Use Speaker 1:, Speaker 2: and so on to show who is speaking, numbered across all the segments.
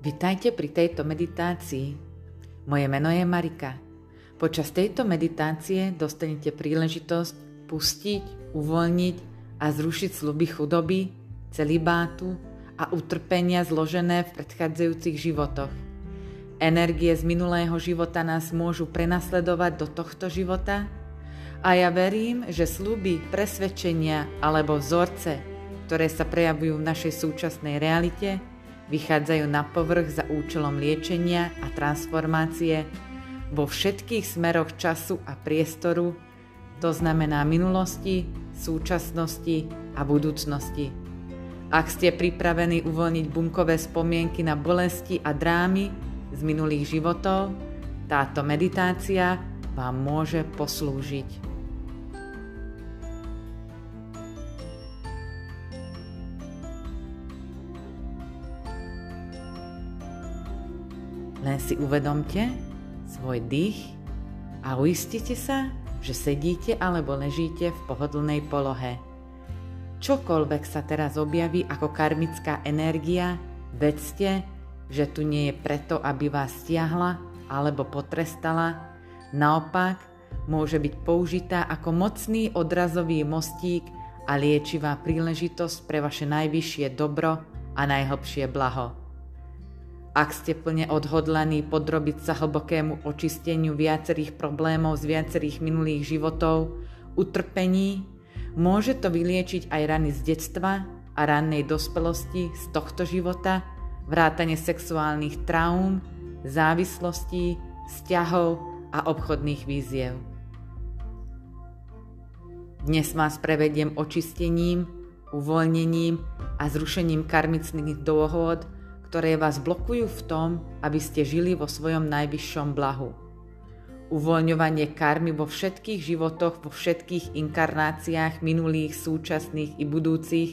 Speaker 1: Vitajte pri tejto meditácii. Moje meno je Marika. Počas tejto meditácie dostanete príležitosť pustiť, uvoľniť a zrušiť sluby chudoby, celibátu a utrpenia zložené v predchádzajúcich životoch. Energie z minulého života nás môžu prenasledovať do tohto života a ja verím, že sluby, presvedčenia alebo vzorce, ktoré sa prejavujú v našej súčasnej realite, vychádzajú na povrch za účelom liečenia a transformácie vo všetkých smeroch času a priestoru, to znamená minulosti, súčasnosti a budúcnosti. Ak ste pripravení uvoľniť bunkové spomienky na bolesti a drámy z minulých životov, táto meditácia vám môže poslúžiť. Len si uvedomte svoj dých a uistite sa, že sedíte alebo ležíte v pohodlnej polohe. Čokoľvek sa teraz objaví ako karmická energia, vedzte, že tu nie je preto, aby vás stiahla alebo potrestala. Naopak, môže byť použitá ako mocný odrazový mostík a liečivá príležitosť pre vaše najvyššie dobro a najhlbšie blaho. Ak ste plne odhodlaní podrobiť sa hlbokému očisteniu viacerých problémov z viacerých minulých životov, utrpení, môže to vyliečiť aj rany z detstva a rannej dospelosti z tohto života, vrátane sexuálnych traum, závislostí, vzťahov a obchodných víziev. Dnes vás prevediem očistením, uvoľnením a zrušením karmických dôhod, ktoré vás blokujú v tom, aby ste žili vo svojom najvyššom blahu. Uvoľňovanie karmy vo všetkých životoch, vo všetkých inkarnáciách minulých, súčasných i budúcich,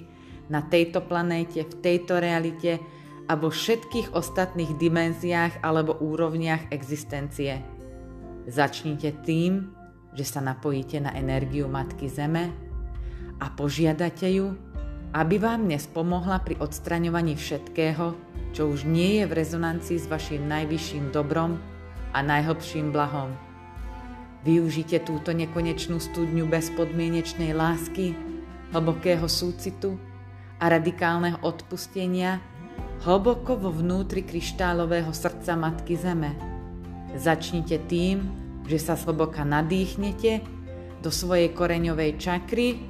Speaker 1: na tejto planéte, v tejto realite a vo všetkých ostatných dimenziách alebo úrovniach existencie. Začnite tým, že sa napojíte na energiu Matky Zeme a požiadate ju, aby vám dnes pomohla pri odstraňovaní všetkého, čo už nie je v rezonancii s vašim najvyšším dobrom a najhlbším blahom. Využite túto nekonečnú studňu bezpodmienečnej lásky, hlbokého súcitu a radikálneho odpustenia hlboko vo vnútri kryštálového srdca Matky Zeme. Začnite tým, že sa zhlboka nadýchnete do svojej koreňovej čakry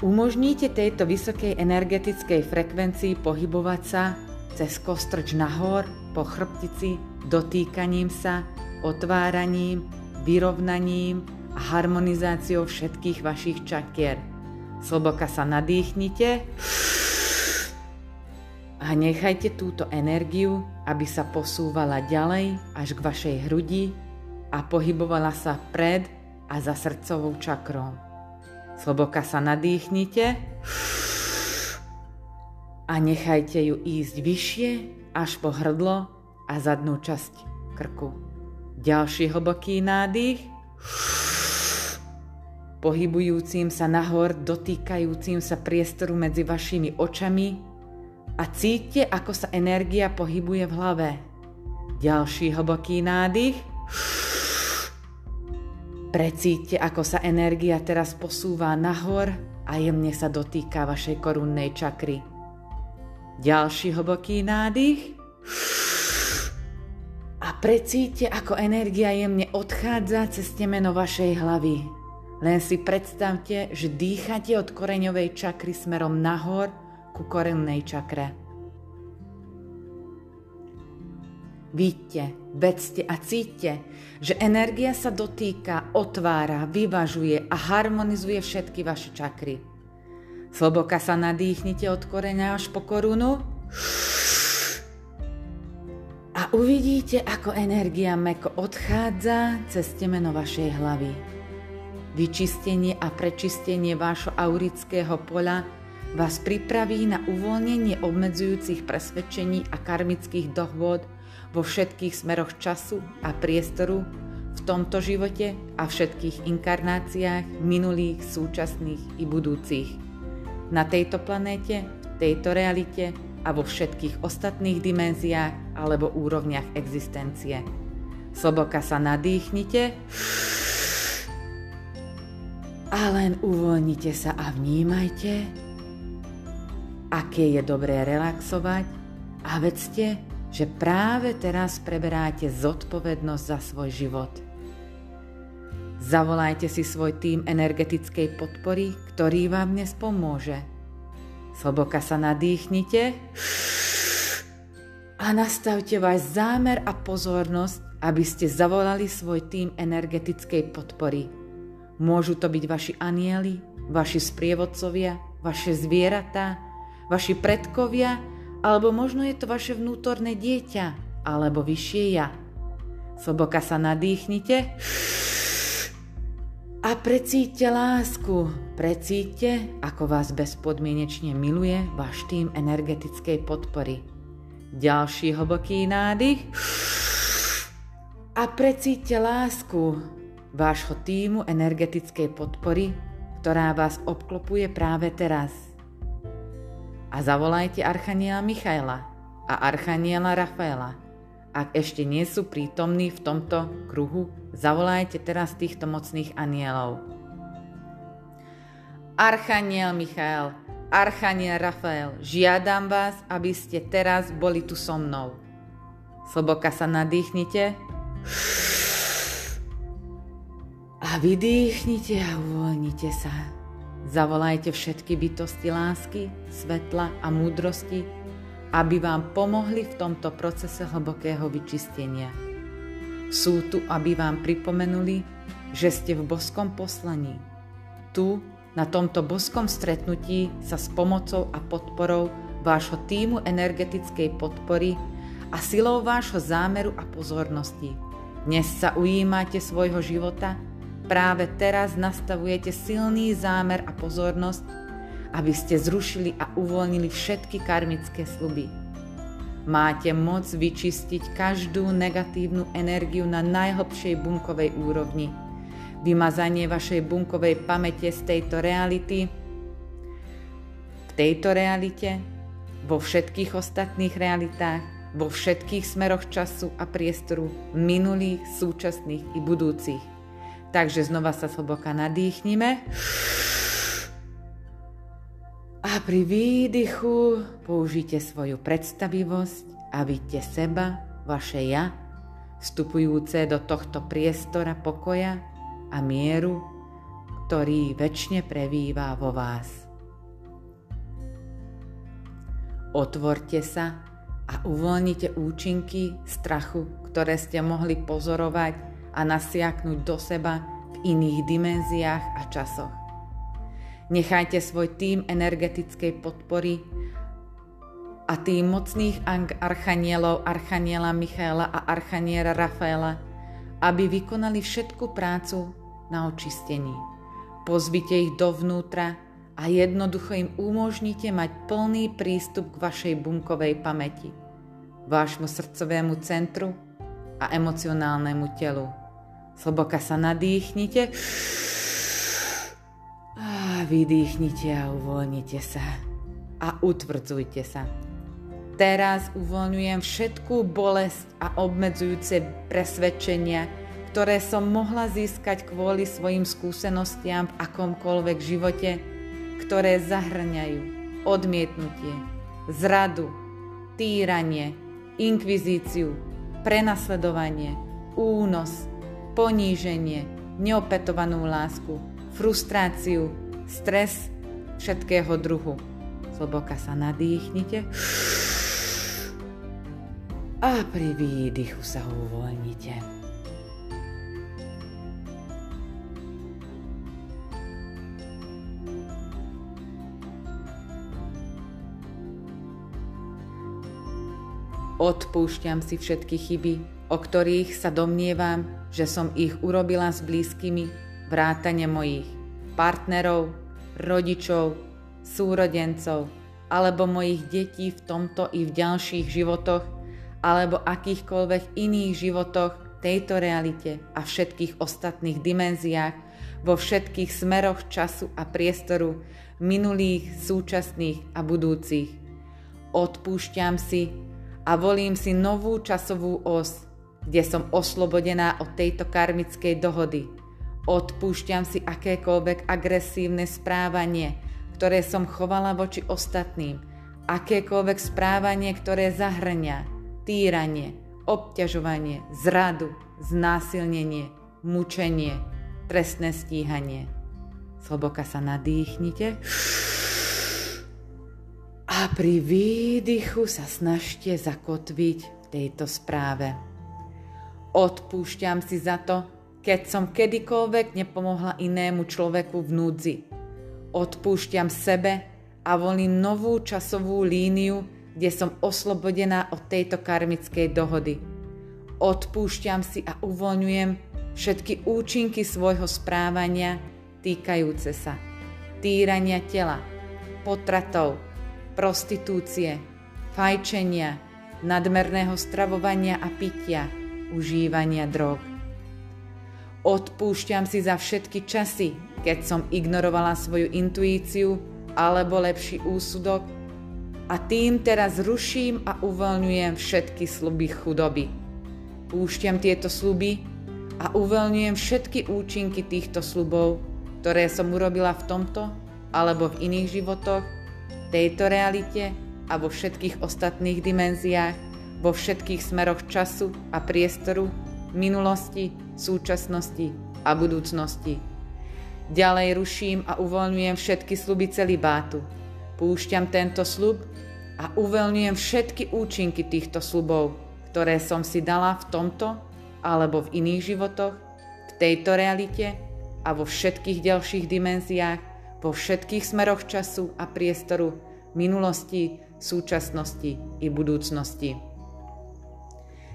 Speaker 1: umožníte tejto vysokej energetickej frekvencii pohybovať sa cez kostrč nahor, po chrbtici, dotýkaním sa, otváraním, vyrovnaním a harmonizáciou všetkých vašich čakier. Sloboka sa nadýchnite a nechajte túto energiu, aby sa posúvala ďalej až k vašej hrudi a pohybovala sa pred a za srdcovou čakrou. Sloboka sa nadýchnite a nechajte ju ísť vyššie až po hrdlo a zadnú časť krku. Ďalší hlboký nádych, pohybujúcim sa nahor, dotýkajúcim sa priestoru medzi vašimi očami a cíte, ako sa energia pohybuje v hlave. Ďalší hlboký nádych, Precíťte, ako sa energia teraz posúva nahor a jemne sa dotýka vašej korunnej čakry. Ďalší hlboký nádych. A precíťte, ako energia jemne odchádza cez temeno vašej hlavy. Len si predstavte, že dýchate od koreňovej čakry smerom nahor ku korennej čakre. Víďte, vedzte a cíťte, že energia sa dotýka, otvára, vyvažuje a harmonizuje všetky vaše čakry. Sloboka sa nadýchnite od koreňa až po korunu a uvidíte, ako energia meko odchádza cez temeno vašej hlavy. Vyčistenie a prečistenie vášho aurického pola vás pripraví na uvoľnenie obmedzujúcich presvedčení a karmických dohôd vo všetkých smeroch času a priestoru, v tomto živote a všetkých inkarnáciách minulých, súčasných i budúcich. Na tejto planéte, v tejto realite a vo všetkých ostatných dimenziách alebo úrovniach existencie. Sloboka sa nadýchnite a len uvoľnite sa a vnímajte, aké je dobré relaxovať a vedzte, že práve teraz preberáte zodpovednosť za svoj život. Zavolajte si svoj tým energetickej podpory, ktorý vám dnes pomôže. Sloboka sa nadýchnite a nastavte váš zámer a pozornosť, aby ste zavolali svoj tým energetickej podpory. Môžu to byť vaši anieli, vaši sprievodcovia, vaše zvieratá, vaši predkovia, alebo možno je to vaše vnútorné dieťa, alebo vyššie ja. Sloboka sa nadýchnite a precíťte lásku. Precíťte, ako vás bezpodmienečne miluje váš tým energetickej podpory. Ďalší hlboký nádych a precíťte lásku vášho týmu energetickej podpory, ktorá vás obklopuje práve teraz. A zavolajte Archaniela Michaela a Archaniela Rafaela. Ak ešte nie sú prítomní v tomto kruhu, zavolajte teraz týchto mocných anielov. Archaniel Michael, Archaniel Rafael, žiadam vás, aby ste teraz boli tu so mnou. Sloboka sa nadýchnite a vydýchnite a uvoľnite sa. Zavolajte všetky bytosti lásky, svetla a múdrosti, aby vám pomohli v tomto procese hlbokého vyčistenia. Sú tu, aby vám pripomenuli, že ste v boskom poslaní. Tu, na tomto boskom stretnutí sa s pomocou a podporou vášho týmu energetickej podpory a silou vášho zámeru a pozornosti. Dnes sa ujímate svojho života Práve teraz nastavujete silný zámer a pozornosť, aby ste zrušili a uvoľnili všetky karmické sluby. Máte moc vyčistiť každú negatívnu energiu na najhlbšej bunkovej úrovni. Vymazanie vašej bunkovej pamäte z tejto reality, v tejto realite, vo všetkých ostatných realitách, vo všetkých smeroch času a priestoru, minulých, súčasných i budúcich. Takže znova sa hlboka nadýchnime. A pri výdychu použite svoju predstavivosť a vidíte seba, vaše ja, vstupujúce do tohto priestora pokoja a mieru, ktorý väčšine prevýva vo vás. Otvorte sa a uvoľnite účinky strachu, ktoré ste mohli pozorovať a nasiaknúť do seba v iných dimenziách a časoch. Nechajte svoj tým energetickej podpory a tým mocných archanielov, archaniela Michaela a archaniera Rafaela, aby vykonali všetku prácu na očistení. Pozvite ich dovnútra a jednoducho im umožnite mať plný prístup k vašej bunkovej pamäti, vášmu srdcovému centru a emocionálnemu telu. Sloboka sa nadýchnite a vydýchnite a uvoľnite sa a utvrdzujte sa. Teraz uvoľňujem všetkú bolesť a obmedzujúce presvedčenia, ktoré som mohla získať kvôli svojim skúsenostiam v akomkoľvek živote, ktoré zahrňajú odmietnutie, zradu, týranie, inkvizíciu, prenasledovanie, únos, poníženie, neopetovanú lásku, frustráciu, stres všetkého druhu. Zloboka sa nadýchnite a pri výdychu sa uvoľnite. Odpúšťam si všetky chyby, o ktorých sa domnievam, že som ich urobila s blízkymi, vrátane mojich partnerov, rodičov, súrodencov alebo mojich detí v tomto i v ďalších životoch alebo akýchkoľvek iných životoch tejto realite a všetkých ostatných dimenziách vo všetkých smeroch času a priestoru minulých, súčasných a budúcich. Odpúšťam si a volím si novú časovú os, kde som oslobodená od tejto karmickej dohody. Odpúšťam si akékoľvek agresívne správanie, ktoré som chovala voči ostatným, akékoľvek správanie, ktoré zahrňa týranie, obťažovanie, zradu, znásilnenie, mučenie, trestné stíhanie. Sloboka sa nadýchnite a pri výdychu sa snažte zakotviť v tejto správe. Odpúšťam si za to, keď som kedykoľvek nepomohla inému človeku v núdzi. Odpúšťam sebe a volím novú časovú líniu, kde som oslobodená od tejto karmickej dohody. Odpúšťam si a uvoľňujem všetky účinky svojho správania týkajúce sa týrania tela, potratov, prostitúcie, fajčenia, nadmerného stravovania a pitia, užívania drog. Odpúšťam si za všetky časy, keď som ignorovala svoju intuíciu alebo lepší úsudok a tým teraz ruším a uvoľňujem všetky sluby chudoby. Púšťam tieto sluby a uvoľňujem všetky účinky týchto slubov, ktoré som urobila v tomto alebo v iných životoch, tejto realite a vo všetkých ostatných dimenziách, vo všetkých smeroch času a priestoru, minulosti, súčasnosti a budúcnosti. Ďalej ruším a uvoľňujem všetky sluby celibátu. Púšťam tento slub a uvoľňujem všetky účinky týchto slubov, ktoré som si dala v tomto alebo v iných životoch, v tejto realite a vo všetkých ďalších dimenziách, vo všetkých smeroch času a priestoru, minulosti, súčasnosti i budúcnosti.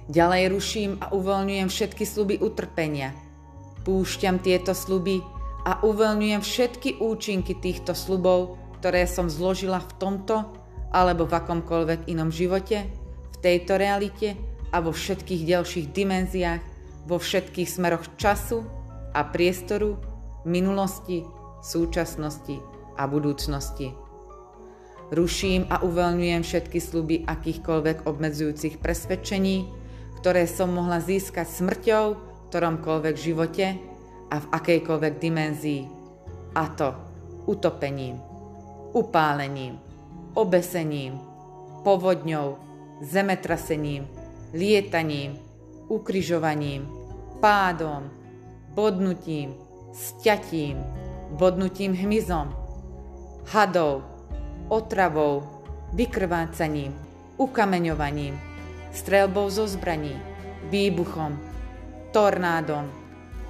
Speaker 1: Ďalej ruším a uvoľňujem všetky sluby utrpenia. Púšťam tieto sluby a uvoľňujem všetky účinky týchto slubov, ktoré som zložila v tomto alebo v akomkoľvek inom živote, v tejto realite a vo všetkých ďalších dimenziách, vo všetkých smeroch času a priestoru, minulosti, súčasnosti a budúcnosti. Ruším a uvoľňujem všetky sluby akýchkoľvek obmedzujúcich presvedčení, ktoré som mohla získať smrťou v ktoromkoľvek živote a v akejkoľvek dimenzii. A to utopením, upálením, obesením, povodňou, zemetrasením, lietaním, ukryžovaním, pádom, bodnutím, sťatím, bodnutím hmyzom, hadou, otravou, vykrvácaním, ukameňovaním, strelbou zo zbraní, výbuchom, tornádom,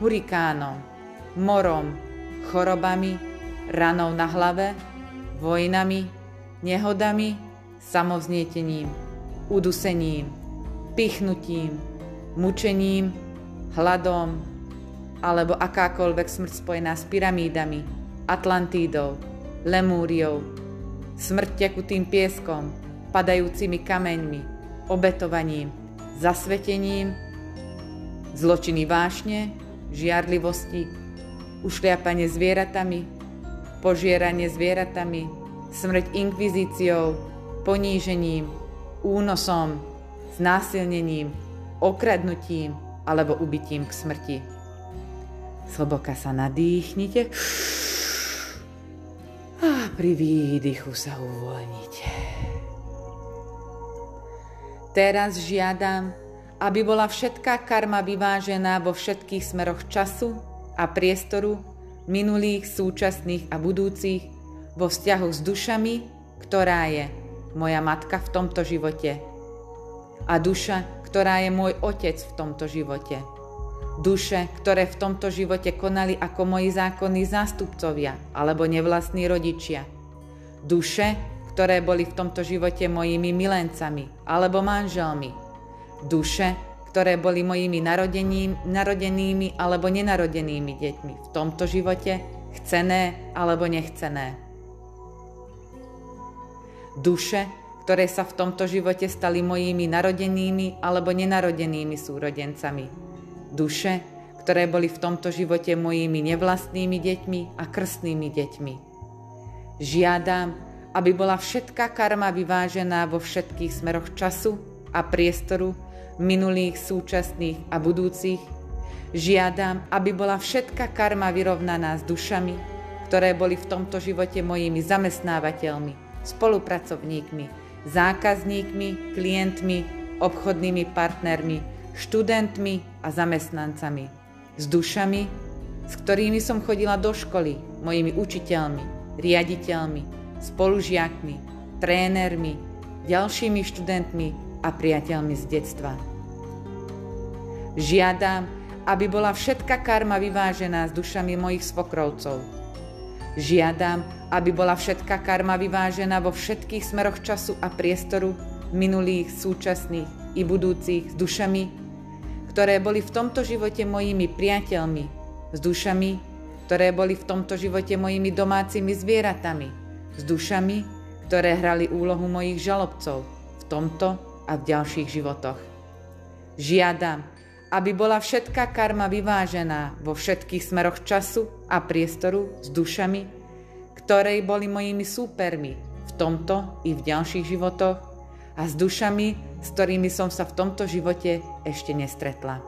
Speaker 1: hurikánom, morom, chorobami, ranou na hlave, vojnami, nehodami, samovznietením, udusením, pichnutím, mučením, hladom, alebo akákoľvek smrť spojená s pyramídami, Atlantídou, Lemúriou, smrť tekutým pieskom, padajúcimi kameňmi, obetovaním, zasvetením, zločiny vášne, žiarlivosti, ušliapanie zvieratami, požieranie zvieratami, smrť inkvizíciou, ponížením, únosom, znásilnením, okradnutím alebo ubytím k smrti. Sloboka sa nadýchnite a pri výdychu sa uvoľnite. Teraz žiadam, aby bola všetká karma vyvážená vo všetkých smeroch času a priestoru, minulých, súčasných a budúcich, vo vzťahu s dušami, ktorá je moja matka v tomto živote a duša, ktorá je môj otec v tomto živote. Duše, ktoré v tomto živote konali ako moji zákonní zástupcovia alebo nevlastní rodičia. Duše, ktoré boli v tomto živote mojimi milencami alebo manželmi. Duše, ktoré boli mojimi narodenými alebo nenarodenými deťmi v tomto živote, chcené alebo nechcené. Duše, ktoré sa v tomto živote stali mojimi narodenými alebo nenarodenými súrodencami. Duše, ktoré boli v tomto živote mojimi nevlastnými deťmi a krstnými deťmi. Žiadam, aby bola všetká karma vyvážená vo všetkých smeroch času a priestoru, minulých, súčasných a budúcich. Žiadam, aby bola všetká karma vyrovnaná s dušami, ktoré boli v tomto živote mojimi zamestnávateľmi, spolupracovníkmi, zákazníkmi, klientmi, obchodnými partnermi, študentmi a zamestnancami, s dušami, s ktorými som chodila do školy, mojimi učiteľmi, riaditeľmi, spolužiakmi, trénermi, ďalšími študentmi a priateľmi z detstva. Žiadam, aby bola všetka karma vyvážená s dušami mojich svokrovcov. Žiadam, aby bola všetka karma vyvážená vo všetkých smeroch času a priestoru, minulých, súčasných i budúcich, s dušami, ktoré boli v tomto živote mojimi priateľmi, s dušami, ktoré boli v tomto živote mojimi domácimi zvieratami, s dušami, ktoré hrali úlohu mojich žalobcov v tomto a v ďalších životoch. Žiadam, aby bola všetká karma vyvážená vo všetkých smeroch času a priestoru s dušami, ktorej boli mojimi súpermi v tomto i v ďalších životoch a s dušami, s ktorými som sa v tomto živote ešte nestretla.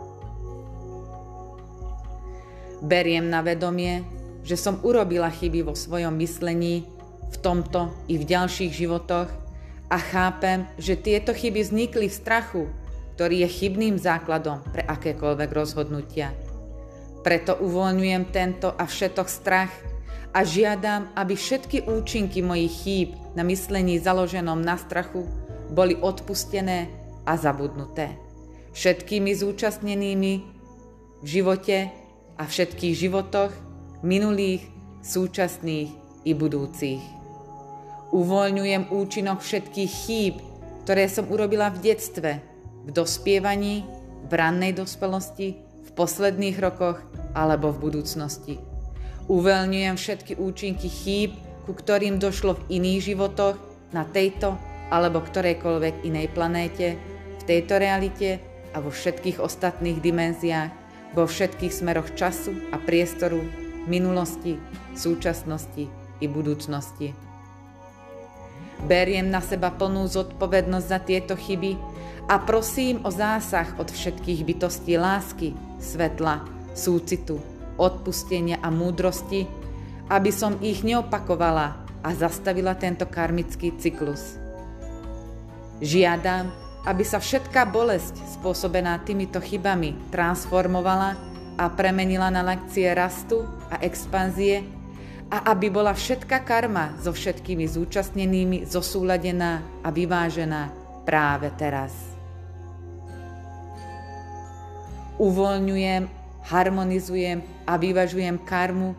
Speaker 1: Beriem na vedomie, že som urobila chyby vo svojom myslení v tomto i v ďalších životoch a chápem, že tieto chyby vznikli v strachu, ktorý je chybným základom pre akékoľvek rozhodnutia. Preto uvoľňujem tento a všetok strach a žiadam, aby všetky účinky mojich chýb na myslení založenom na strachu boli odpustené a zabudnuté. Všetkými zúčastnenými v živote a všetkých životoch, minulých, súčasných i budúcich. Uvoľňujem účinok všetkých chýb, ktoré som urobila v detstve, v dospievaní, v rannej dospelosti, v posledných rokoch alebo v budúcnosti. Uvoľňujem všetky účinky chýb, ku ktorým došlo v iných životoch, na tejto alebo ktorejkoľvek inej planéte, v tejto realite a vo všetkých ostatných dimenziách, vo všetkých smeroch času a priestoru, minulosti, súčasnosti i budúcnosti. Beriem na seba plnú zodpovednosť za tieto chyby a prosím o zásah od všetkých bytostí lásky, svetla, súcitu, odpustenia a múdrosti, aby som ich neopakovala a zastavila tento karmický cyklus. Žiadam, aby sa všetká bolesť spôsobená týmito chybami transformovala a premenila na lekcie rastu a expanzie a aby bola všetká karma so všetkými zúčastnenými zosúladená a vyvážená práve teraz. Uvoľňujem, harmonizujem a vyvažujem karmu,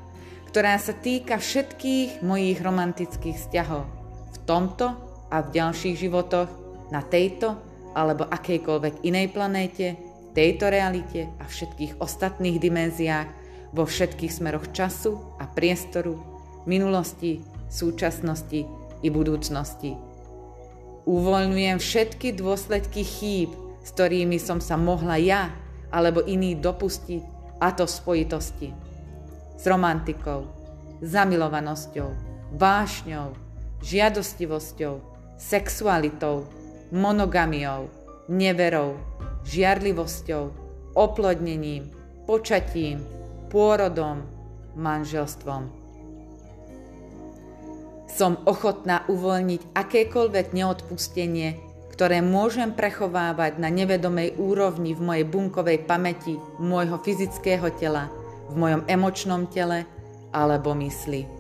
Speaker 1: ktorá sa týka všetkých mojich romantických vzťahov v tomto a v ďalších životoch, na tejto alebo akejkoľvek inej planéte, tejto realite a všetkých ostatných dimenziách, vo všetkých smeroch času a priestoru, minulosti, súčasnosti i budúcnosti. Uvoľňujem všetky dôsledky chýb, s ktorými som sa mohla ja alebo iní dopustiť, a to v spojitosti s romantikou, zamilovanosťou, vášňou, žiadostivosťou, sexualitou, monogamiou, neverou, žiarlivosťou, oplodnením, počatím, pôrodom, manželstvom. Som ochotná uvoľniť akékoľvek neodpustenie, ktoré môžem prechovávať na nevedomej úrovni v mojej bunkovej pamäti môjho fyzického tela, v mojom emočnom tele alebo mysli.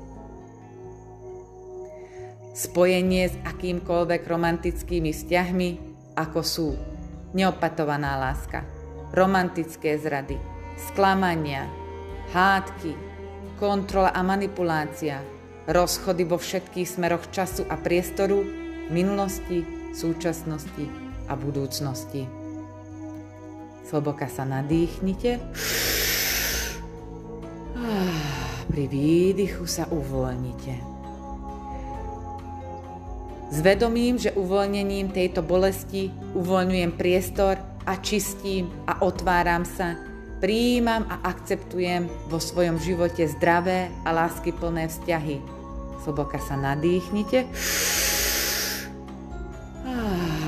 Speaker 1: Spojenie s akýmkoľvek romantickými vzťahmi, ako sú neopatovaná láska, romantické zrady, sklamania, hádky, kontrola a manipulácia, rozchody vo všetkých smeroch času a priestoru, minulosti, súčasnosti a budúcnosti. Sloboka sa nadýchnite. Pri výdychu sa uvoľnite. S že uvoľnením tejto bolesti uvoľňujem priestor a čistím a otváram sa Prijímam a akceptujem vo svojom živote zdravé a láskyplné vzťahy. Zhlboka sa nadýchnite. A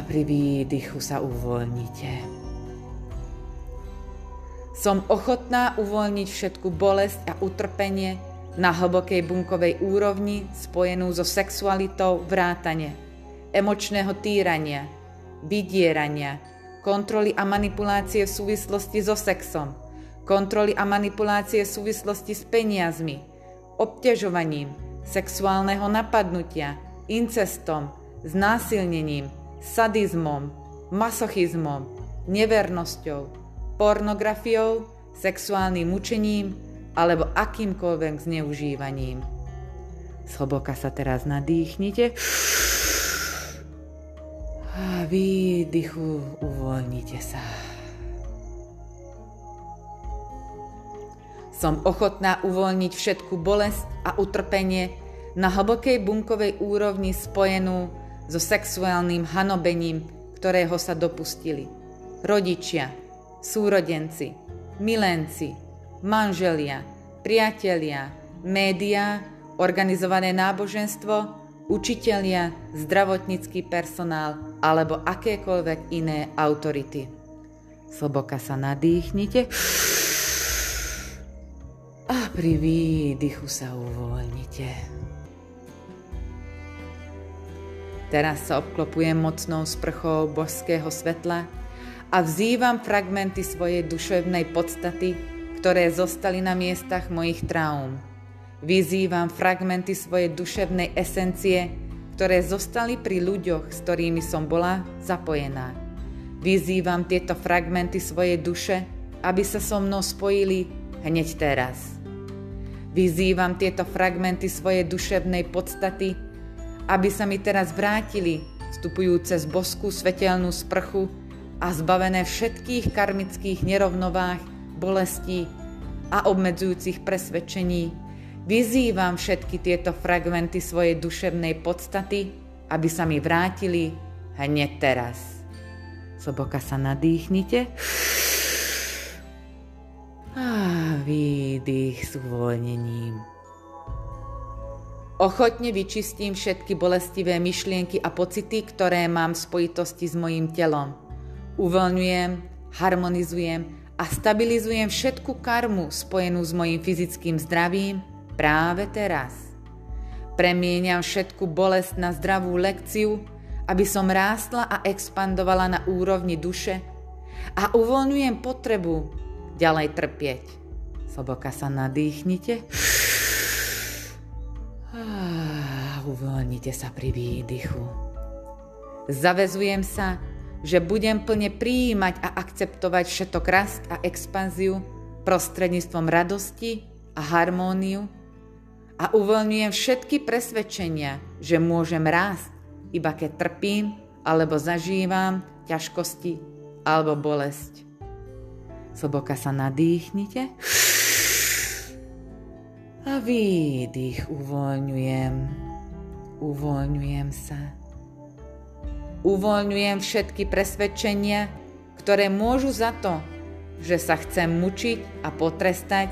Speaker 1: pri výdychu sa uvoľnite. Som ochotná uvoľniť všetku bolesť a utrpenie na hlbokej bunkovej úrovni spojenú so sexualitou vrátane, emočného týrania, vydierania, kontroly a manipulácie v súvislosti so sexom, kontroly a manipulácie v súvislosti s peniazmi, obťažovaním, sexuálneho napadnutia, incestom, znásilnením, sadizmom, masochizmom, nevernosťou, pornografiou, sexuálnym mučením alebo akýmkoľvek zneužívaním. Zhlboka sa teraz nadýchnite a výdychu uvoľnite sa. Som ochotná uvoľniť všetku bolesť a utrpenie na hlbokej bunkovej úrovni spojenú so sexuálnym hanobením, ktorého sa dopustili. Rodičia, súrodenci, milenci, manželia, priatelia, médiá, organizované náboženstvo, učitelia, zdravotnícky personál alebo akékoľvek iné autority. Sloboka sa nadýchnite a pri výdychu sa uvoľnite. Teraz sa obklopujem mocnou sprchou božského svetla a vzývam fragmenty svojej duševnej podstaty, ktoré zostali na miestach mojich traum. Vyzývam fragmenty svojej duševnej esencie, ktoré zostali pri ľuďoch, s ktorými som bola zapojená. Vyzývam tieto fragmenty svojej duše, aby sa so mnou spojili hneď teraz. Vyzývam tieto fragmenty svojej duševnej podstaty, aby sa mi teraz vrátili, vstupujúce z bosku svetelnú sprchu a zbavené všetkých karmických nerovnováh, bolestí a obmedzujúcich presvedčení. Vyzývam všetky tieto fragmenty svojej duševnej podstaty, aby sa mi vrátili hneď teraz. Soboka sa nadýchnite. A výdych s uvoľnením. Ochotne vyčistím všetky bolestivé myšlienky a pocity, ktoré mám v spojitosti s mojim telom. Uvoľňujem, harmonizujem a stabilizujem všetku karmu spojenú s mojim fyzickým zdravím práve teraz. Premieňam všetku bolesť na zdravú lekciu, aby som rástla a expandovala na úrovni duše a uvoľňujem potrebu ďalej trpieť. Soboka sa nadýchnite. A uvoľnite sa pri výdychu. Zavezujem sa, že budem plne prijímať a akceptovať všetok rast a expanziu prostredníctvom radosti a harmóniu a uvoľňujem všetky presvedčenia, že môžem rásť, iba keď trpím alebo zažívam ťažkosti alebo bolesť. Zhlboka sa nadýchnite. A výdych uvoľňujem. Uvoľňujem sa. Uvoľňujem všetky presvedčenia, ktoré môžu za to, že sa chcem mučiť a potrestať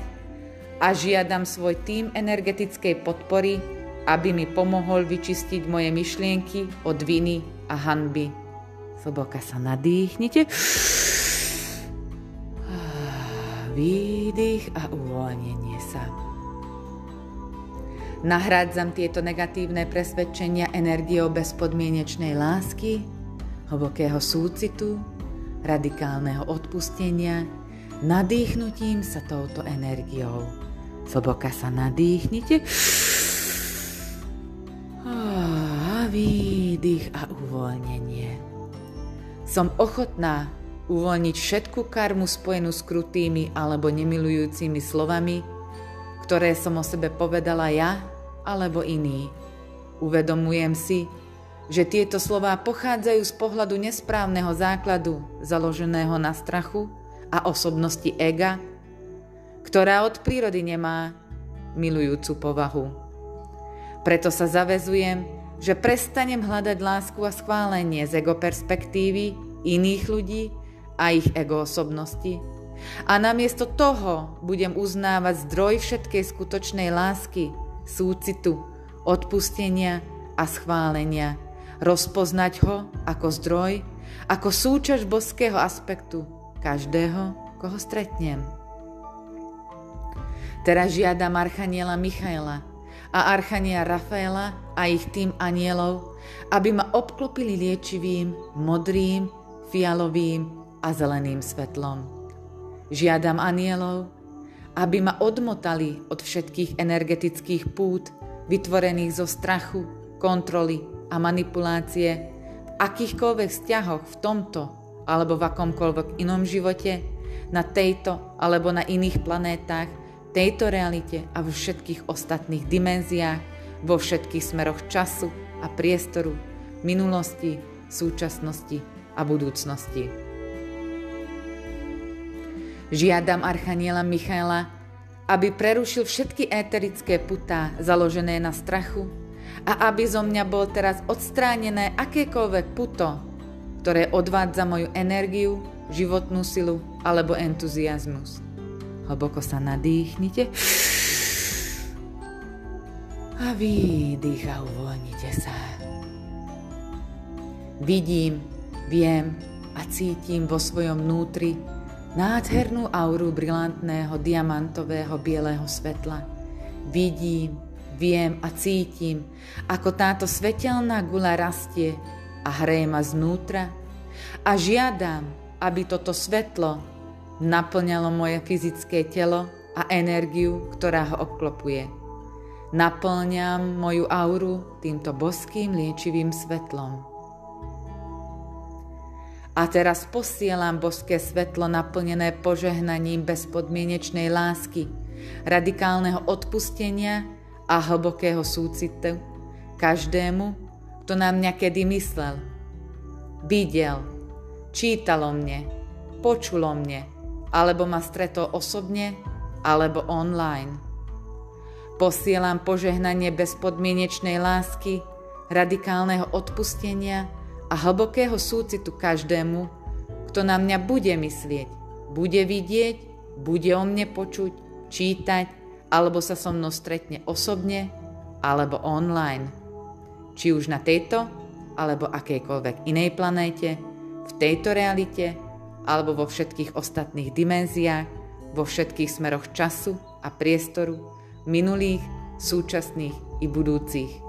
Speaker 1: a žiadam svoj tým energetickej podpory, aby mi pomohol vyčistiť moje myšlienky od viny a hanby. Zhlboka sa nadýchnite výdych a uvoľnenie sa. Nahrádzam tieto negatívne presvedčenia energiou bezpodmienečnej lásky, hlbokého súcitu, radikálneho odpustenia, nadýchnutím sa touto energiou. Zhlboka sa nadýchnite a výdych a uvoľnenie. Som ochotná uvoľniť všetku karmu spojenú s krutými alebo nemilujúcimi slovami, ktoré som o sebe povedala ja alebo iný. Uvedomujem si, že tieto slová pochádzajú z pohľadu nesprávneho základu, založeného na strachu a osobnosti ega, ktorá od prírody nemá milujúcu povahu. Preto sa zavezujem, že prestanem hľadať lásku a schválenie z ego perspektívy iných ľudí a ich ego osobnosti. A namiesto toho budem uznávať zdroj všetkej skutočnej lásky, súcitu, odpustenia a schválenia, rozpoznať ho ako zdroj, ako súčasť boského aspektu každého, koho stretnem. Teraz žiadam Archaniela Michaela a Archania Rafaela a ich tým anielov, aby ma obklopili liečivým, modrým, fialovým a zeleným svetlom. Žiadam anielov, aby ma odmotali od všetkých energetických pút, vytvorených zo strachu, kontroly a manipulácie v akýchkoľvek vzťahoch v tomto alebo v akomkoľvek inom živote, na tejto alebo na iných planétach, tejto realite a vo všetkých ostatných dimenziách, vo všetkých smeroch času a priestoru, minulosti, súčasnosti a budúcnosti. Žiadam Archaniela Michaela, aby prerušil všetky éterické putá založené na strachu, a aby zo mňa bol teraz odstránené akékoľvek puto, ktoré odvádza moju energiu, životnú silu alebo entuziasmus. Hlboko sa nadýchnite a výdych a uvoľnite sa. Vidím, viem a cítim vo svojom vnútri nádhernú auru brilantného diamantového bieleho svetla. Vidím, Viem a cítim, ako táto svetelná gula rastie a hreje ma znútra a žiadam, aby toto svetlo naplňalo moje fyzické telo a energiu, ktorá ho obklopuje. Naplňam moju auru týmto boským liečivým svetlom. A teraz posielam boské svetlo naplnené požehnaním bezpodmienečnej lásky, radikálneho odpustenia a hlbokého súcitu každému, kto na mňa kedy myslel, videl, čítalo mne, počulo mne, alebo ma stretol osobne, alebo online. Posielam požehnanie bezpodmienečnej lásky, radikálneho odpustenia a hlbokého súcitu každému, kto na mňa bude myslieť, bude vidieť, bude o mne počuť, čítať alebo sa so mnou stretne osobne alebo online. Či už na tejto alebo akejkoľvek inej planéte, v tejto realite alebo vo všetkých ostatných dimenziách, vo všetkých smeroch času a priestoru, minulých, súčasných i budúcich.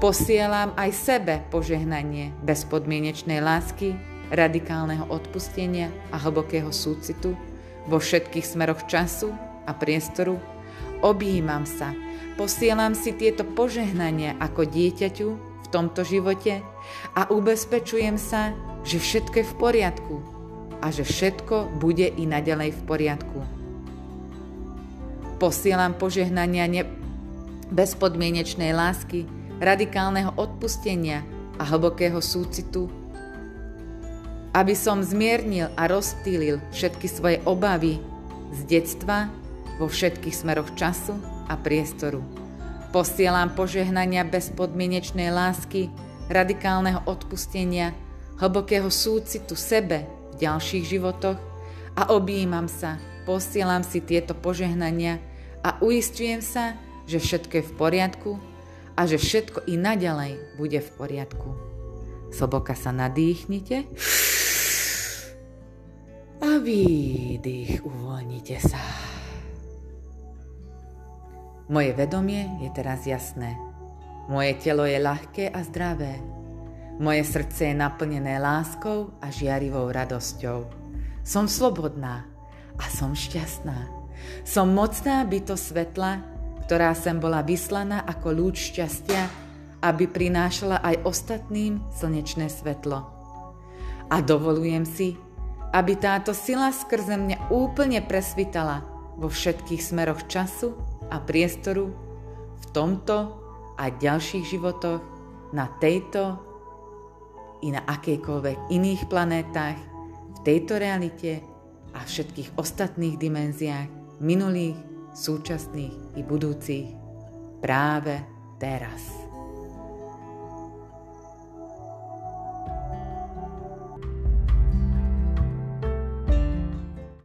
Speaker 1: Posielam aj sebe požehnanie bezpodmienečnej lásky, radikálneho odpustenia a hlbokého súcitu vo všetkých smeroch času a priestoru, objímam sa, posielam si tieto požehnania ako dieťaťu v tomto živote a ubezpečujem sa, že všetko je v poriadku a že všetko bude i naďalej v poriadku. Posielam požehnania ne- bezpodmienečnej lásky, radikálneho odpustenia a hlbokého súcitu, aby som zmiernil a rozptýlil všetky svoje obavy z detstva vo všetkých smeroch času a priestoru. Posielam požehnania bezpodmienečnej lásky, radikálneho odpustenia, hlbokého súcitu sebe v ďalších životoch a objímam sa, posielam si tieto požehnania a uistujem sa, že všetko je v poriadku a že všetko i naďalej bude v poriadku. Soboka sa nadýchnite a výdych uvoľnite sa. Moje vedomie je teraz jasné. Moje telo je ľahké a zdravé. Moje srdce je naplnené láskou a žiarivou radosťou. Som slobodná a som šťastná. Som mocná byto svetla, ktorá sem bola vyslaná ako lúč šťastia, aby prinášala aj ostatným slnečné svetlo. A dovolujem si, aby táto sila skrze mňa úplne presvitala vo všetkých smeroch času a priestoru v tomto a ďalších životoch na tejto i na akejkoľvek iných planétach, v tejto realite a všetkých ostatných dimenziách, minulých, súčasných i budúcich, práve teraz.